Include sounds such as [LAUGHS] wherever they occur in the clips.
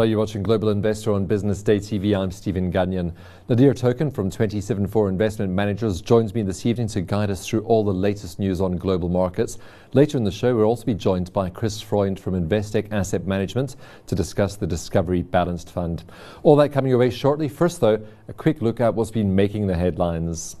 Hello, you're watching Global Investor on Business Day TV. I'm Stephen Gunnion. Nadir Thokan from 27four Investment Managers joins me this evening to guide us through all the latest news on global markets. Later in the show, we'll also be joined by Chris Freund from Investec Asset Management to discuss the Discovery Balanced Fund. All that coming your way shortly. First, though, a quick look at what's been making the headlines.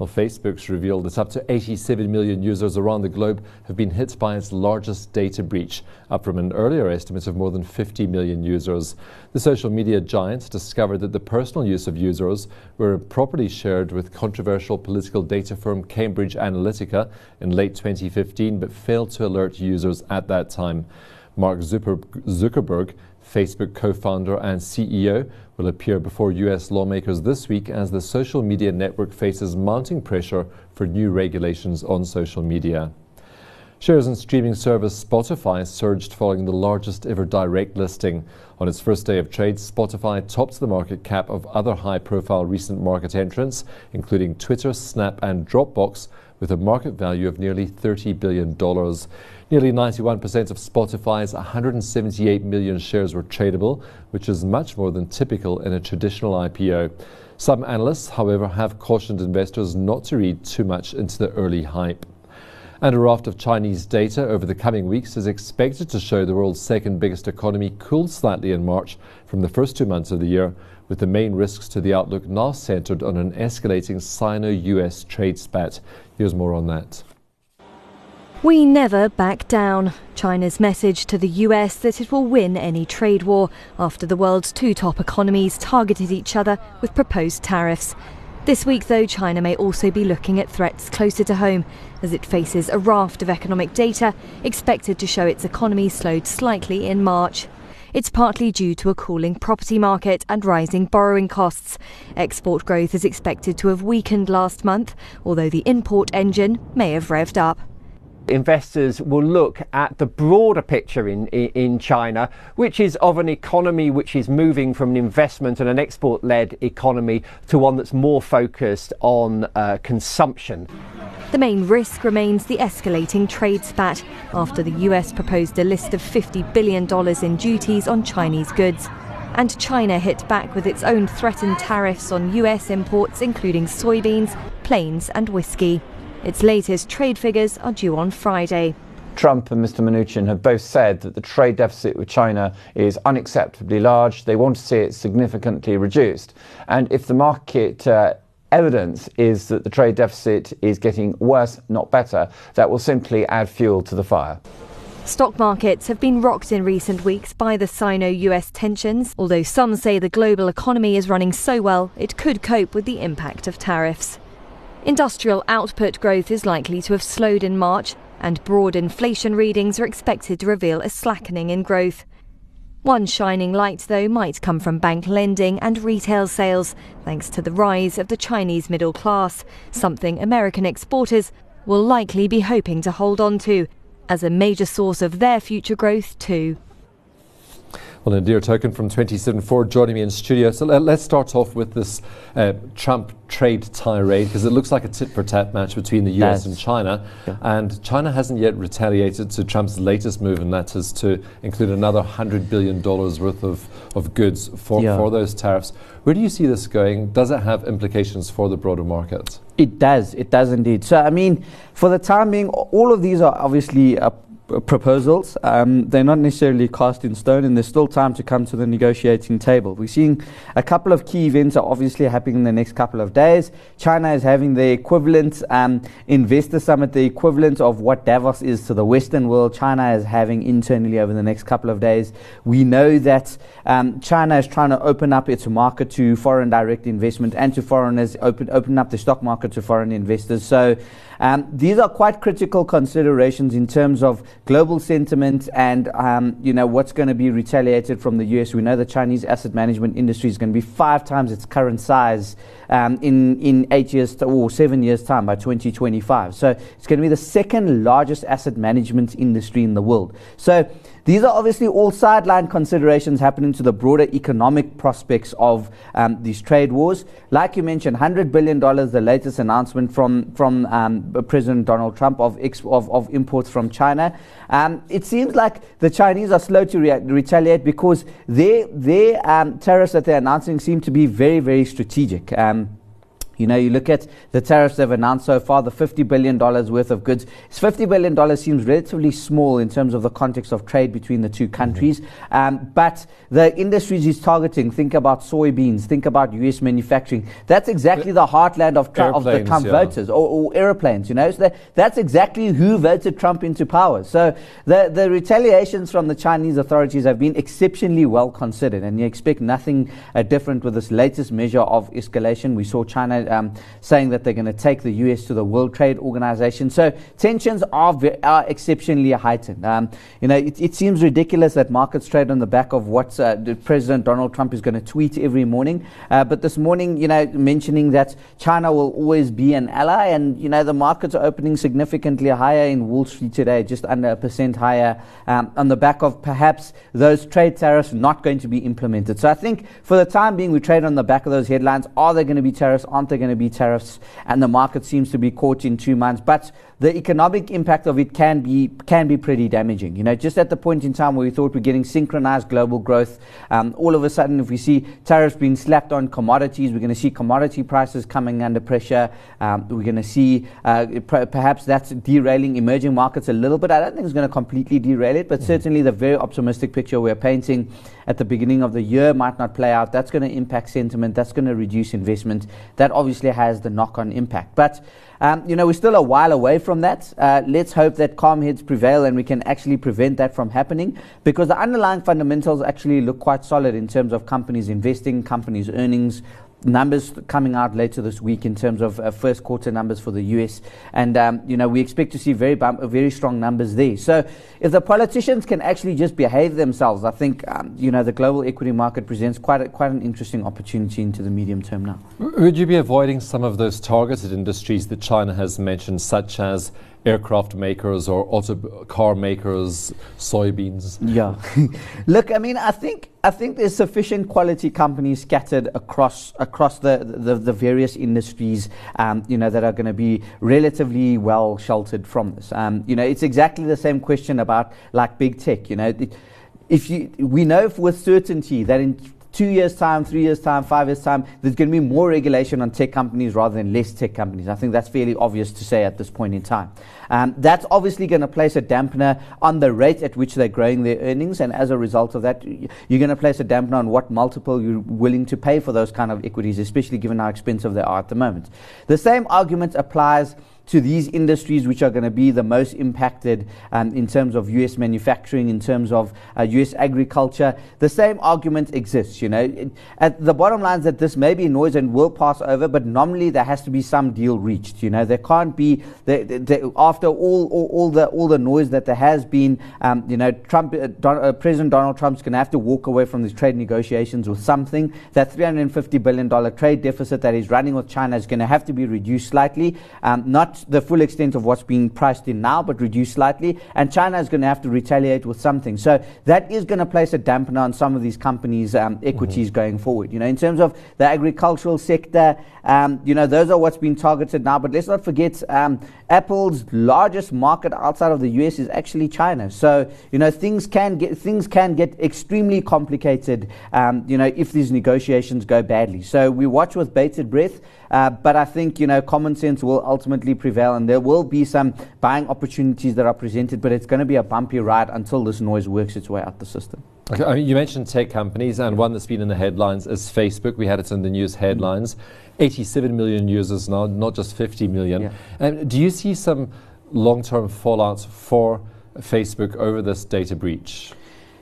Well, Facebook's revealed that up to 87 million users around the globe have been hit by its largest data breach, up from an earlier estimate of more than 50 million users. The social media giant discovered that the personal use of users were properly shared with controversial political data firm Cambridge Analytica in late 2015, but failed to alert users at that time. Mark Zuckerberg Facebook co founder and CEO, will appear before U.S. lawmakers this week as the social media network faces mounting pressure for new regulations on social media. Shares in streaming service Spotify surged following the largest ever direct listing. On its first day of trade, Spotify topped the market cap of other high profile recent market entrants, including Twitter, Snap, and Dropbox, with a market value of nearly $30 billion. Nearly 91% of Spotify's 178 million shares were tradable, which is much more than typical in a traditional IPO. Some analysts, however, have cautioned investors not to read too much into the early hype. And a raft of Chinese data over the coming weeks is expected to show the world's second biggest economy cooled slightly in March from the first two months of the year, with the main risks to the outlook now centered on an escalating Sino US trade spat. Here's more on that. We never back down. China's message to the US that it will win any trade war after the world's two top economies targeted each other with proposed tariffs. This week, though, China may also be looking at threats closer to home as it faces a raft of economic data expected to show its economy slowed slightly in March. It's partly due to a cooling property market and rising borrowing costs. Export growth is expected to have weakened last month, although the import engine may have revved up investors will look at the broader picture in, in China, which is of an economy which is moving from an investment and an export led economy to one that's more focused on uh, consumption. The main risk remains the escalating trade spat after the US proposed a list of $50 billion in duties on Chinese goods. And China hit back with its own threatened tariffs on US imports, including soybeans, planes, and whiskey. Its latest trade figures are due on Friday. Trump and Mr. Mnuchin have both said that the trade deficit with China is unacceptably large. They want to see it significantly reduced. And if the market uh, evidence is that the trade deficit is getting worse, not better, that will simply add fuel to the fire. Stock markets have been rocked in recent weeks by the Sino US tensions, although some say the global economy is running so well it could cope with the impact of tariffs. Industrial output growth is likely to have slowed in March, and broad inflation readings are expected to reveal a slackening in growth. One shining light, though, might come from bank lending and retail sales, thanks to the rise of the Chinese middle class, something American exporters will likely be hoping to hold on to as a major source of their future growth, too. Well, Nadir Thokan from 27four joining me in studio. So let, us start off with this uh, Trump trade tirade because it looks like a tit for tat match between the US and China. Yeah. And China hasn't yet retaliated to Trump's latest move, and that is to include another $100 billion worth of, of goods for, yeah. for those tariffs. Where do you see this going? Does it have implications for the broader market? It does. It does indeed. So, I mean, for the time being, all of these are obviously. Uh, proposals. Um, they're not necessarily cast in stone, and there's still time to come to the negotiating table. We're seeing a couple of key events are obviously happening in the next couple of days. China is having the equivalent um, investor summit, the equivalent of what Davos is to the Western world. China is having internally over the next couple of days. We know that um, China is trying to open up its market to foreign direct investment and to foreigners, open open up the stock market to foreign investors. So. Um, these are quite critical considerations in terms of global sentiment and um, you know what's going to be retaliated from the US. We know the Chinese asset management industry is going to be five times its current size um, in in eight years to, or seven years time by 2025. So it's going to be the second largest asset management industry in the world. So these are obviously all sideline considerations happening to the broader economic prospects of um, these trade wars. Like you mentioned, $100 billion, the latest announcement from, from um, President Donald Trump of, of, of, imports from China. Um, it seems like the Chinese are slow to re- retaliate because their, their um, tariffs that they're announcing seem to be very, very strategic. Um, you know, you look at the tariffs they've announced so far, the $50 billion worth of goods. $50 billion seems relatively small in terms of the context of trade between the two countries. Mm-hmm. Um, but the industries he's targeting, think about soybeans, think about US manufacturing. That's exactly the heartland of, tra- of the Trump yeah. voters, or, or, airplanes, you know. So that, that's exactly who voted Trump into power. So the, the retaliations from the Chinese authorities have been exceptionally well considered, and you expect nothing uh, different with this latest measure of escalation. We saw China um, saying that they're going to take the US to the World Trade Organization. So tensions are, are exceptionally heightened. Um, you know, it, it, seems ridiculous that markets trade on the back of what uh, President Donald Trump is going to tweet every morning. Uh, but this morning, you know, mentioning that China will always be an ally, and you know, the markets are opening significantly higher in Wall Street today, just under a percent higher, um, on the back of perhaps those trade tariffs not going to be implemented. So I think for the time being, we trade on the back of those headlines. Are there going to be tariffs? Aren't there going to be tariffs, and the market seems to be caught in two months. But the economic impact of it can be can be pretty damaging. You know, just at the point in time where we thought we're getting synchronized global growth, um, all of a sudden, if we see tariffs being slapped on commodities, we're going to see commodity prices coming under pressure. Um, we're going to see uh, pr- perhaps that's derailing emerging markets a little bit. I don't think it's going to completely derail it, but mm-hmm. certainly the very optimistic picture we're painting at the beginning of the year might not play out. That's going to impact sentiment. That's going to reduce investment. That obviously has the knock-on impact, but. Um, you know, we're still a while away from that. Uh, let's hope that calm heads prevail and we can actually prevent that from happening because the underlying fundamentals actually look quite solid in terms of companies investing, companies' earnings, numbers coming out later this week in terms of uh, first quarter numbers for the US, and um, you know we expect to see very bump, very strong numbers there. So if the politicians can actually just behave themselves, I think um, you know the global equity market presents quite a, quite an interesting opportunity into the medium term now. Would you be avoiding some of those targeted industries that China has mentioned, such as aircraft makers or auto car makers, soybeans? Yeah. [LAUGHS] Look, I mean, I think I think there's sufficient quality companies scattered across across the the, the various industries, um, you know, that are going to be relatively well sheltered from this. Um, you know, it's exactly the same question about like big tech. You know, if you we know with certainty that in two years' time, three years' time, five years' time, there's going to be more regulation on tech companies rather than less tech companies. I think that's fairly obvious to say at this point in time. Um, that's obviously going to place a dampener on the rate at which they're growing their earnings, and as a result of that, you're going to place a dampener on what multiple you're willing to pay for those kind of equities, especially given how expensive they are at the moment. The same argument applies to these industries which are going to be the most impacted um, in terms of US manufacturing, in terms of uh, US agriculture. The same argument exists, you know. At the bottom line is that this may be noise and will pass over, but normally there has to be some deal reached, you know. There can't be, after all, all, all, the, all the noise that there has been, um, you know, Trump, uh, Don, uh, President Donald Trump's going to have to walk away from these trade negotiations with something. That $350 billion trade deficit that he's running with China is going to have to be reduced slightly, um, not the full extent of what's being priced in now, but reduced slightly. And China is going to have to retaliate with something. So that is going to place a dampener on some of these companies' um, equities mm-hmm. going forward. You know, in terms of the agricultural sector, um, you know, those are what's being targeted now. But let's not forget, um, Apple's largest market outside of the US is actually China. So you know, things can get things can get extremely complicated. Um, you know, if these negotiations go badly. So we watch with bated breath. Uh, but I think you know common sense will ultimately prevail, and there will be some buying opportunities that are presented. But it's going to be a bumpy ride until this noise works its way out the system. Okay, I mean, you mentioned tech companies, and one that's been in the headlines is Facebook. We had it in the news headlines. 87 million users now, not just 50 million. Yeah. And do you see some long-term fallout for Facebook over this data breach?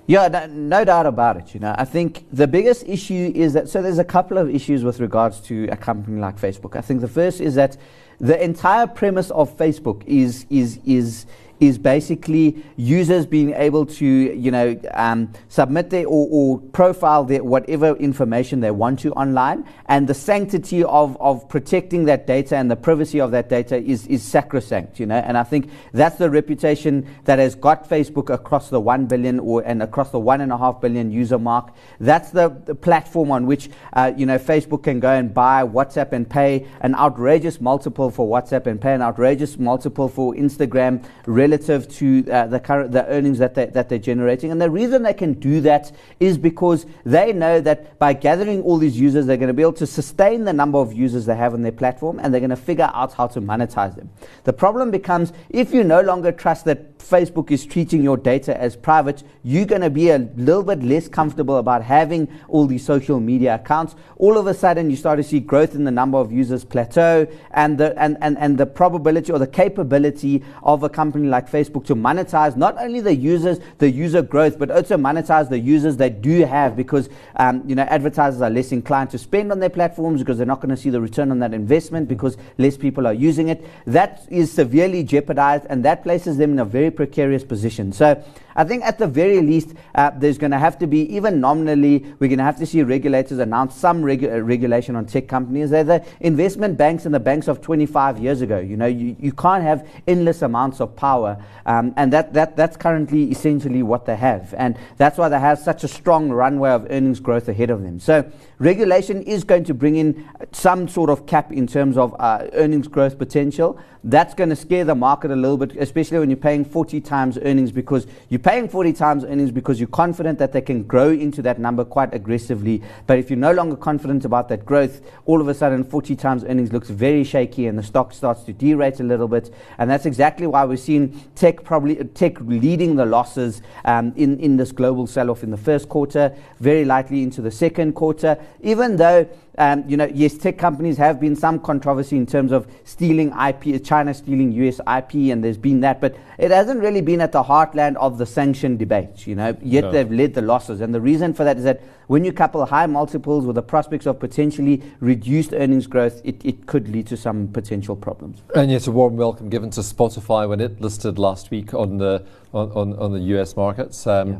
Yeah, no, no, doubt about it. You know, I think the biggest issue is that so there's a couple of issues with regards to a company like Facebook. I think the first is that the entire premise of Facebook is is is is basically users being able to, you know, um, submit their or, or profile their whatever information they want to online, and the sanctity of, of protecting that data and the privacy of that data is, is sacrosanct, you know. And I think that's the reputation that has got Facebook across the one billion or and across the one and a half billion user mark. That's the, the platform on which uh, you know Facebook can go and buy WhatsApp and pay an outrageous multiple for WhatsApp and pay an outrageous multiple for Instagram relative to uh, the current the earnings that they, that they're generating. And the reason they can do that is because they know that by gathering all these users, they're going to be able to sustain the number of users they have on their platform, and they're going to figure out how to monetize them. The problem becomes if you no longer trust that Facebook is treating your data as private, you're going to be a little bit less comfortable about having all these social media accounts. All of a sudden, you start to see growth in the number of users plateau, and the and, and, and the probability or the capability of a company like Facebook to monetize not only the users, the user growth, but also monetize the users they do have because um, you know advertisers are less inclined to spend on their platforms because they're not going to see the return on that investment because less people are using it. That is severely jeopardized, and that places them in a very precarious position. So I think at the very least, uh, there's going to have to be, even nominally, we're going to have to see regulators announce some regu- uh, regulation on tech companies. They're the investment banks and the banks of 25 years ago. You know, you, you can't have endless amounts of power, um, and that, that, that's currently essentially what they have. And that's why they have such a strong runway of earnings growth ahead of them. So regulation is going to bring in some sort of cap in terms of uh, earnings growth potential. That's going to scare the market a little bit, especially when you're paying 40 times earnings because you're paying 40 times earnings because you're confident that they can grow into that number quite aggressively. But if you're no longer confident about that growth, all of a sudden 40 times earnings looks very shaky and the stock starts to derate a little bit. And that's exactly why we're seeing tech probably tech leading the losses um, in, in this global sell-off in the first quarter, very likely into the second quarter, even though um, you know, yes, tech companies have been some controversy in terms of stealing IP, China stealing US IP, and there's been that, but it hasn't really been at the heartland of the sanction debate, you know, yet no. they've led the losses. And the reason for that is that when you couple high multiples with the prospects of potentially reduced earnings growth, it, it could lead to some potential problems. And yes, a warm welcome given to Spotify when it listed last week on the, on, on, on the US markets. Um, yeah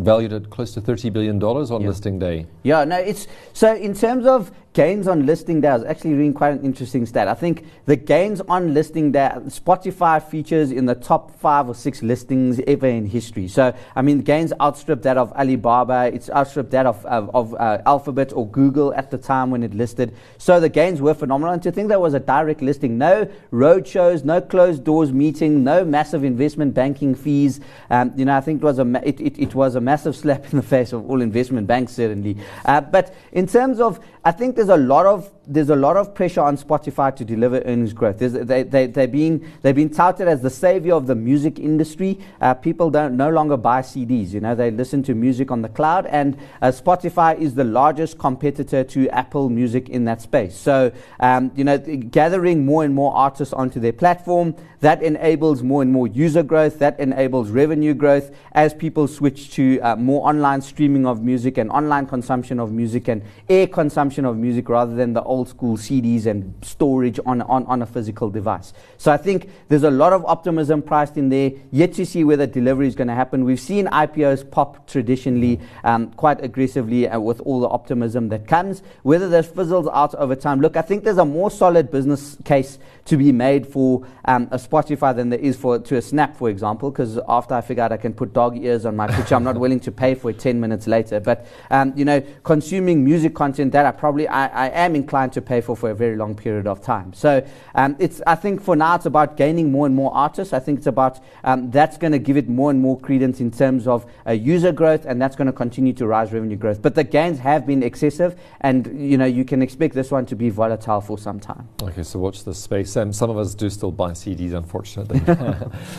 valued at close to $30 billion on yeah. listing day. Yeah, no, it's so in terms of gains on listing day, I was actually reading quite an interesting stat. I think the gains on listing day, Spotify features in the top five or six listings ever in history. So, I mean, gains outstripped that of Alibaba, it's outstripped that of, of, of uh, Alphabet or Google at the time when it listed. So the gains were phenomenal. And to think there was a direct listing, no road shows, no closed doors meeting, no massive investment banking fees. Um, you know, I think it was a ma- it, it, it, was a massive [LAUGHS] slap in the face of all investment banks, certainly. Uh, but in terms of I think there's a lot of there's a lot of pressure on Spotify to deliver earnings growth. They, they, they've, been, they've been touted as the savior of the music industry. Uh, people don't no longer buy CDs. You know, they listen to music on the cloud, and uh, Spotify is the largest competitor to Apple Music in that space. So, um, you know, gathering more and more artists onto their platform, that enables more and more user growth, that enables revenue growth as people switch to uh, more online streaming of music and online consumption of music and air consumption of music rather than the old school CDs and storage on, on, on a physical device. So I think there's a lot of optimism priced in there, yet to see whether delivery is going to happen. We've seen IPOs pop traditionally um, quite aggressively uh, with all the optimism that comes. Whether that fizzles out over time, look, I think there's a more solid business case to be made for um, a Spotify than there is for to a Snap, for example, because after I figure out I can put dog ears on my picture, I'm not [LAUGHS] willing to pay for it 10 minutes later. But, um, you know, consuming music content that I probably, I, I am inclined to pay for for a very long period of time. So um, it's, I think for now it's about gaining more and more artists. I think it's about, um, that's going to give it more and more credence in terms of uh, user growth, and that's going to continue to rise revenue growth. But the gains have been excessive, and, you know, you can expect this one to be volatile for some time. Okay, so watch this space. Um, some of us do still buy CDs, unfortunately. [LAUGHS]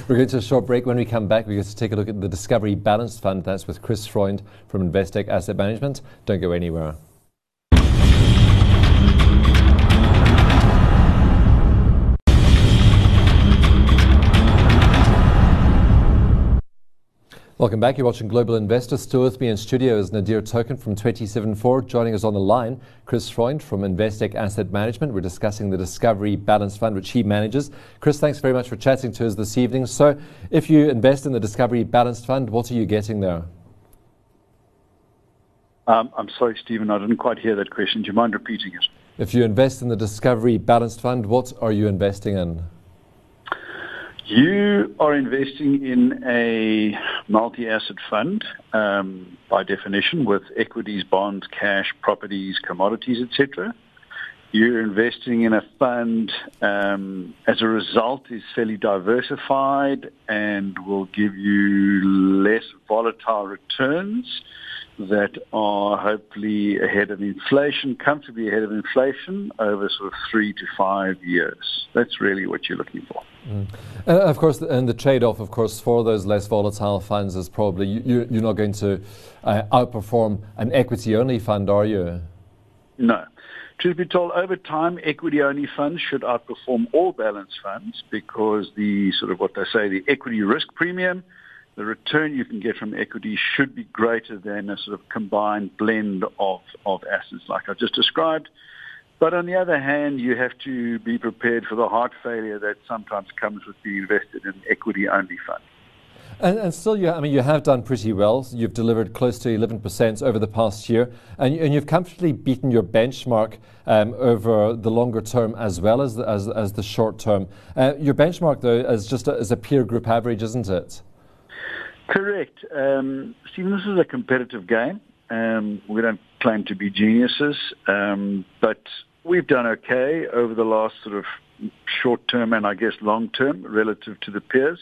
we're going to a short break. When we come back, we're going to take a look at the Discovery Balanced Fund. That's with Chris Freund from Investec Asset Management. Don't go anywhere. Welcome back. You're watching Global Investor. Still with me in studio is Nadir Thokan from 27four. Joining us on the line, Chris Freund from Investec Asset Management. We're discussing the Discovery Balance Fund, which he manages. Chris, thanks very much for chatting to us this evening. So, if you invest in the Discovery Balanced Fund, what are you getting there? Um, I'm sorry, Stephen, I didn't quite hear that question. Do you mind repeating it? If you invest in the Discovery Balanced Fund, what are you investing in? You are investing in a multi-asset fund, um, by definition, with equities, bonds, cash, properties, commodities, etc. You're investing in a fund um, as a result is fairly diversified and will give you less volatile returns that are hopefully ahead of inflation, comfortably ahead of inflation over sort of three to five years. That's really what you're looking for. Mm. Uh, of course, and the trade-off, of course, for those less volatile funds is probably you, are not going to uh, outperform an equity-only fund, are you? No. Truth be told, over time, equity-only funds should outperform all balanced funds because the sort of what they say, the equity risk premium – the return you can get from equity should be greater than a sort of combined blend of, of assets like I've just described. But on the other hand, you have to be prepared for the heart failure that sometimes comes with being invested in equity-only funds. And, and, still, you, I mean, you have done pretty well. You've delivered close to 11% over the past year, and, and you've comfortably beaten your benchmark um, over the longer term as well as the, as, as the short term. Uh, your benchmark, though, is just a, is a peer group average, isn't it? Correct. Um, Stephen, this is a competitive game. Um, we don't claim to be geniuses, um, but we've done okay over the last sort of short term and I guess long term relative to the peers.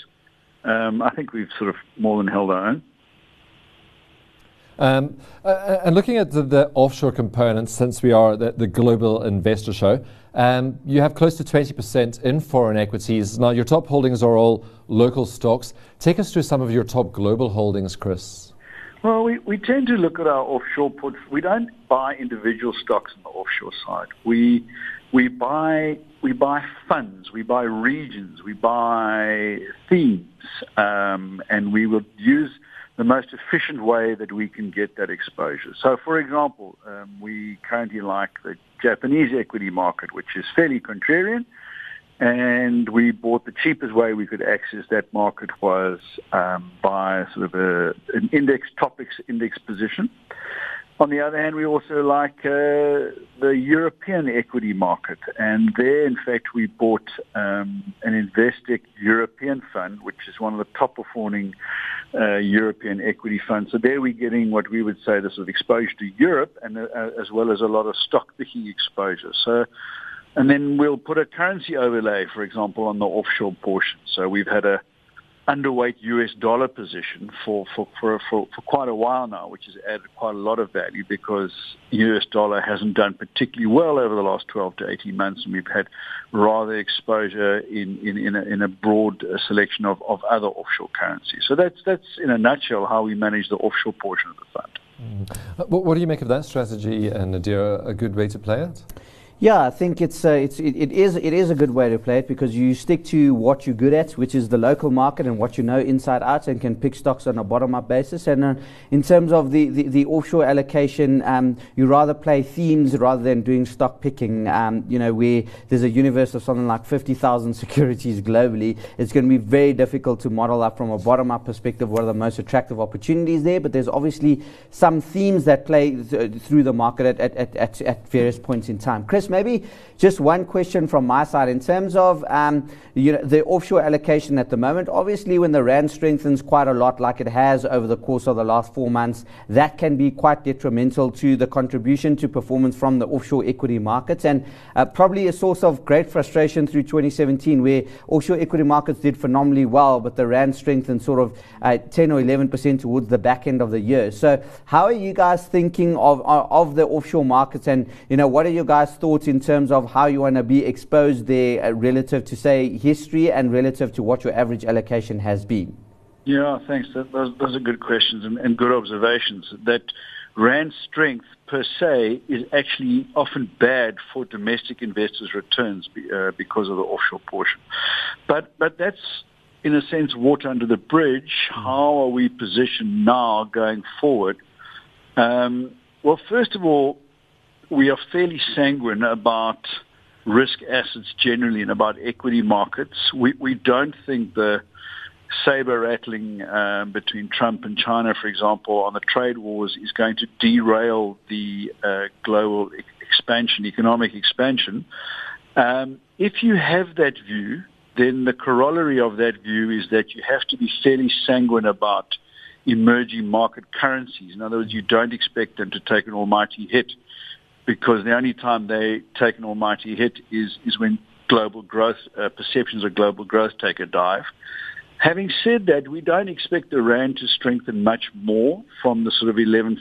Um, I think we've sort of more than held our own. Um, uh, and looking at the, the, offshore components, since we are the, the global investor show, um, you have close to 20% in foreign equities. Now, your top holdings are all local stocks. Take us through some of your top global holdings, Chris. Well, we, we tend to look at our offshore portfolio. We don't buy individual stocks on the offshore side. We we buy we buy funds, we buy regions, we buy themes, um, and we will use the most efficient way that we can get that exposure. So, for example, um, we currently like the Japanese equity market, which is fairly contrarian, and we bought the cheapest way we could access that market was um, by sort of a, an index TOPIX index position. On the other hand, we also like uh, the European equity market, and there, in fact, we bought um, an Investec European fund, which is one of the top performing uh, European equity funds. So there, we're getting what we would say the sort of exposure to Europe, and uh, as well as a lot of stock picking exposure. So, and then we'll put a currency overlay, for example, on the offshore portion. So we've had a underweight US dollar position for, for, for, for, for quite a while now, which has added quite a lot of value because US dollar hasn't done particularly well over the last 12 to 18 months, and we've had rather exposure in, in, in, a, in a broad selection of, of other offshore currencies. So that's, that's in a nutshell how we manage the offshore portion of the fund. Mm. What, what do you make of that strategy, and Nadir, a good way to play it? Yeah, I think it's, uh, it's it, it is it is a good way to play it because you stick to what you're good at, which is the local market and what you know inside out, and can pick stocks on a bottom-up basis. And uh, in terms of the, the, the offshore allocation, um, you rather play themes rather than doing stock picking. Um, you know, where there's a universe of something like 50,000 [LAUGHS] securities globally, it's going to be very difficult to model up from a bottom-up perspective what are the most attractive opportunities there. But there's obviously some themes that play th- through the market at, at, at, at various points in time. Chris maybe just one question from my side in terms of um, you know, the offshore allocation at the moment. Obviously, when the rand strengthens quite a lot, like it has over the course of the last four months, that can be quite detrimental to the contribution to performance from the offshore equity markets, and uh, probably a source of great frustration through 2017, where offshore equity markets did phenomenally well, but the rand strengthened sort of uh, 10 or 11 percent towards the back end of the year. So, how are you guys thinking of of the offshore markets, and you know, what are your guys' thoughts? In terms of how you want to be exposed there uh, relative to, say, history and relative to what your average allocation has been? Yeah, thanks. Those, those are good questions and, and good observations. That rand strength per se is actually often bad for domestic investors' returns uh, because of the offshore portion. But but that's in a sense, water under the bridge. How are we positioned now going forward? Um, well, first of all, we are fairly sanguine about risk assets generally and about equity markets. We, we don't think the saber rattling um, between Trump and China, for example, on the trade wars is going to derail the uh, global expansion, economic expansion. Um, if you have that view, then the corollary of that view is that you have to be fairly sanguine about emerging market currencies. In other words, you don't expect them to take an almighty hit because the only time they take an almighty hit is, is when global growth, uh, perceptions of global growth take a dive. Having said that, we don't expect the rand to strengthen much more from the sort of 11.50,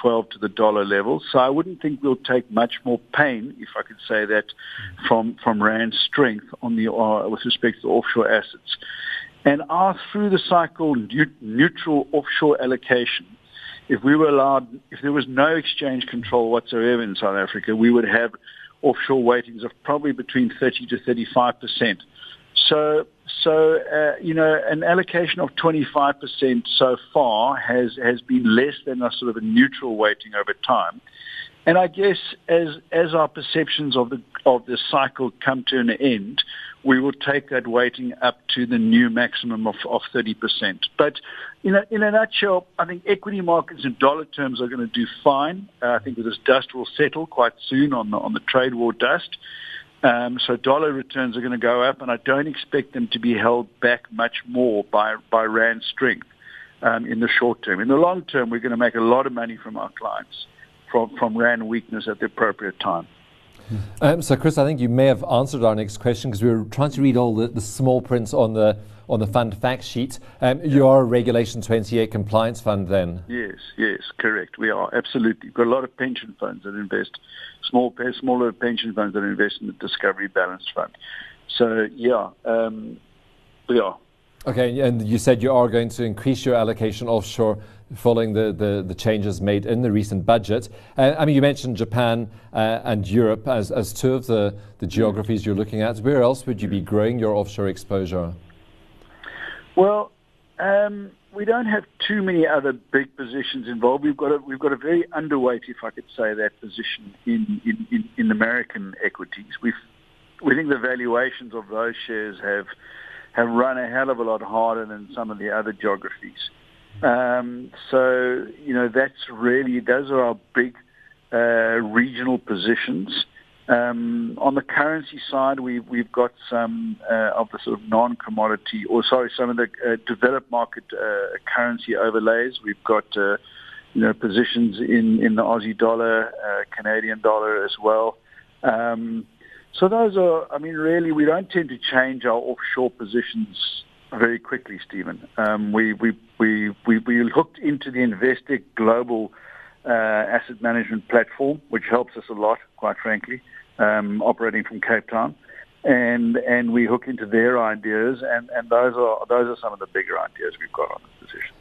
12 to the dollar level. So I wouldn't think we'll take much more pain, if I could say that, from from rand strength on the uh, with respect to offshore assets. And our through the cycle neutral offshore allocation, if we were allowed, if there was no exchange control whatsoever in South Africa, we would have offshore weightings of probably between 30 to 35 percent. So, so uh, you know, an allocation of 25% so far has has been less than a sort of a neutral weighting over time. And I guess as as our perceptions of the of the cycle come to an end, we will take that weighting up to the new maximum of, of 30%. But in a, in a nutshell, I think equity markets in dollar terms are going to do fine. Uh, I think this dust will settle quite soon on the, on the trade war dust. Um, so dollar returns are going to go up, and I don't expect them to be held back much more by by rand strength um, in the short term. In the long term, we're going to make a lot of money from our clients from from rand weakness at the appropriate time. Um, so, Chris, I think you may have answered our next question because we were trying to read all the, the small prints on the on the fund fact sheet. Um, you are a Regulation 28 compliance fund then? Yes, yes, correct. We are, absolutely. We've got a lot of pension funds that invest, small, smaller pension funds that invest in the Discovery Balanced Fund. So, yeah, um, we are. Okay, and you said you are going to increase your allocation offshore following the, the, the changes made in the recent budget. Uh, I mean, you mentioned Japan uh, and Europe as, as two of the, the geographies you're looking at. Where else would you be growing your offshore exposure? Well, um, we don't have too many other big positions involved. We've got a, we've got a very underweight, if I could say that, position in, in, in, in American equities. we we think the valuations of those shares have have run a hell of a lot harder than some of the other geographies. Um, so, you know, that's really, those are our big uh, regional positions. Um, on the currency side, we've, we've got some uh, of the sort of non-commodity, or sorry, some of the uh, developed market uh, currency overlays. We've got, uh, you know, positions in, in the Aussie dollar, uh, Canadian dollar as well. Um, so those are, I mean, really, we don't tend to change our offshore positions very quickly, Stephen. Um, we, we, we, we, we hooked into the Investec global uh, asset management platform, which helps us a lot, quite frankly, um, operating from Cape Town. And, and we hook into their ideas, and, and those, are, those are some of the bigger ideas we've got on this position.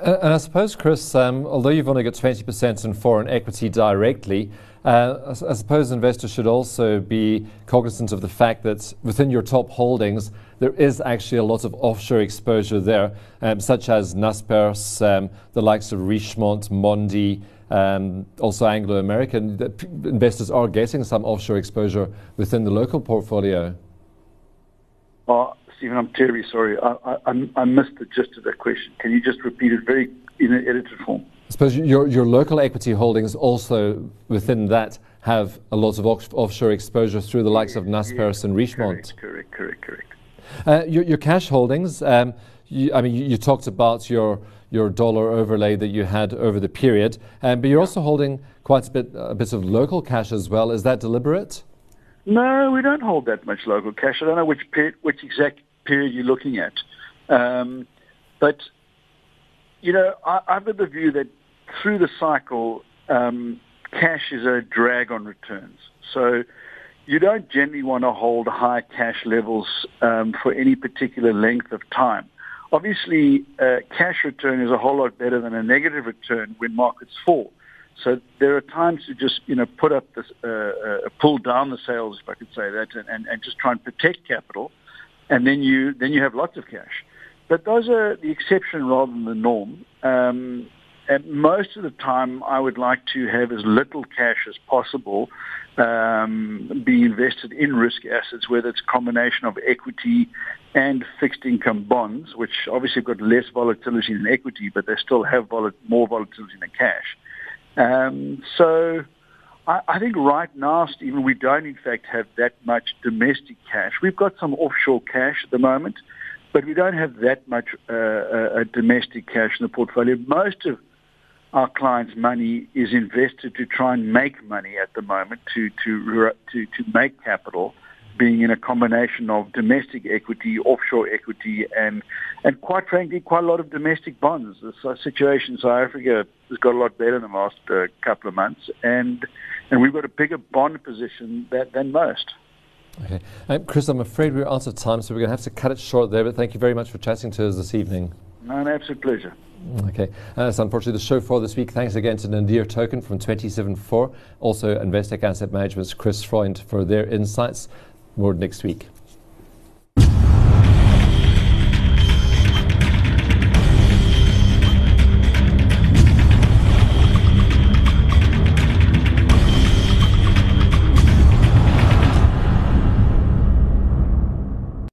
Uh, and I suppose, Chris, um, although you've only got 20% in foreign equity directly, I, I, suppose investors should also be cognizant of the fact that within your top holdings, there is actually a lot of offshore exposure there, um, such as Naspers, um, the likes of Richemont, Mondi, um, also Anglo American. Investors are getting some offshore exposure within the local portfolio. Uh, Stephen, I'm terribly sorry. I, I, I missed the gist of that question. Can you just repeat it very in an edited form? I suppose your, your local equity holdings also within that have a lot of off- offshore exposure through the likes of Naspers and Richemont. Correct, correct, correct. Uh, your, your, cash holdings, um, you, I mean, you, you, talked about your, your dollar overlay that you had over the period, um, but you're also holding quite a bit, a bit of local cash as well. Is that deliberate? No, we don't hold that much local cash. I don't know which, period, which exact period you're looking at. Um, but, you know, I, I've got the view that through the cycle, um, cash is a drag on returns. So you don't generally want to hold high cash levels um, for any particular length of time. Obviously, uh, cash return is a whole lot better than a negative return when markets fall. So there are times to just, you know, put up this, uh, uh, pull down the sales, if I could say that, and, and, and just try and protect capital. and then you then you have lots of cash. But those are the exception rather than the norm. Um, and most of the time, I would like to have as little cash as possible um, be invested in risk assets, whether it's a combination of equity and fixed income bonds, which obviously have got less volatility than equity, but they still have vol- more volatility than cash. Um, so I, I think right now, Stephen, we don't in fact have that much domestic cash. We've got some offshore cash at the moment, but we don't have that much uh, uh, domestic cash in the portfolio. Most of our clients' money is invested to try and make money at the moment, to to to, to make capital being in a combination of domestic equity, offshore equity, and and quite frankly, quite a lot of domestic bonds. The situation in South Africa has got a lot better in the last uh, couple of months, and and we've got a bigger bond position that, than most. Okay, um, Chris, I'm afraid we're out of time, so we're going to have to cut it short there. But thank you very much for chatting to us this evening. No, an absolute pleasure. Okay, uh, that's unfortunately the show for this week. Thanks again to Nadir Thokan from 27four, also Investec Asset Management's Chris Freund for their insights. More next week.